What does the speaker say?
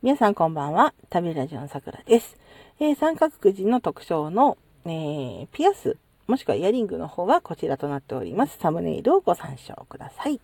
皆さんこんばんは。旅ラジオのさくらです。えー、三角くじの特徴の、えー、ピアス、もしくはイヤリングの方はこちらとなっております。サムネイルをご参照ください。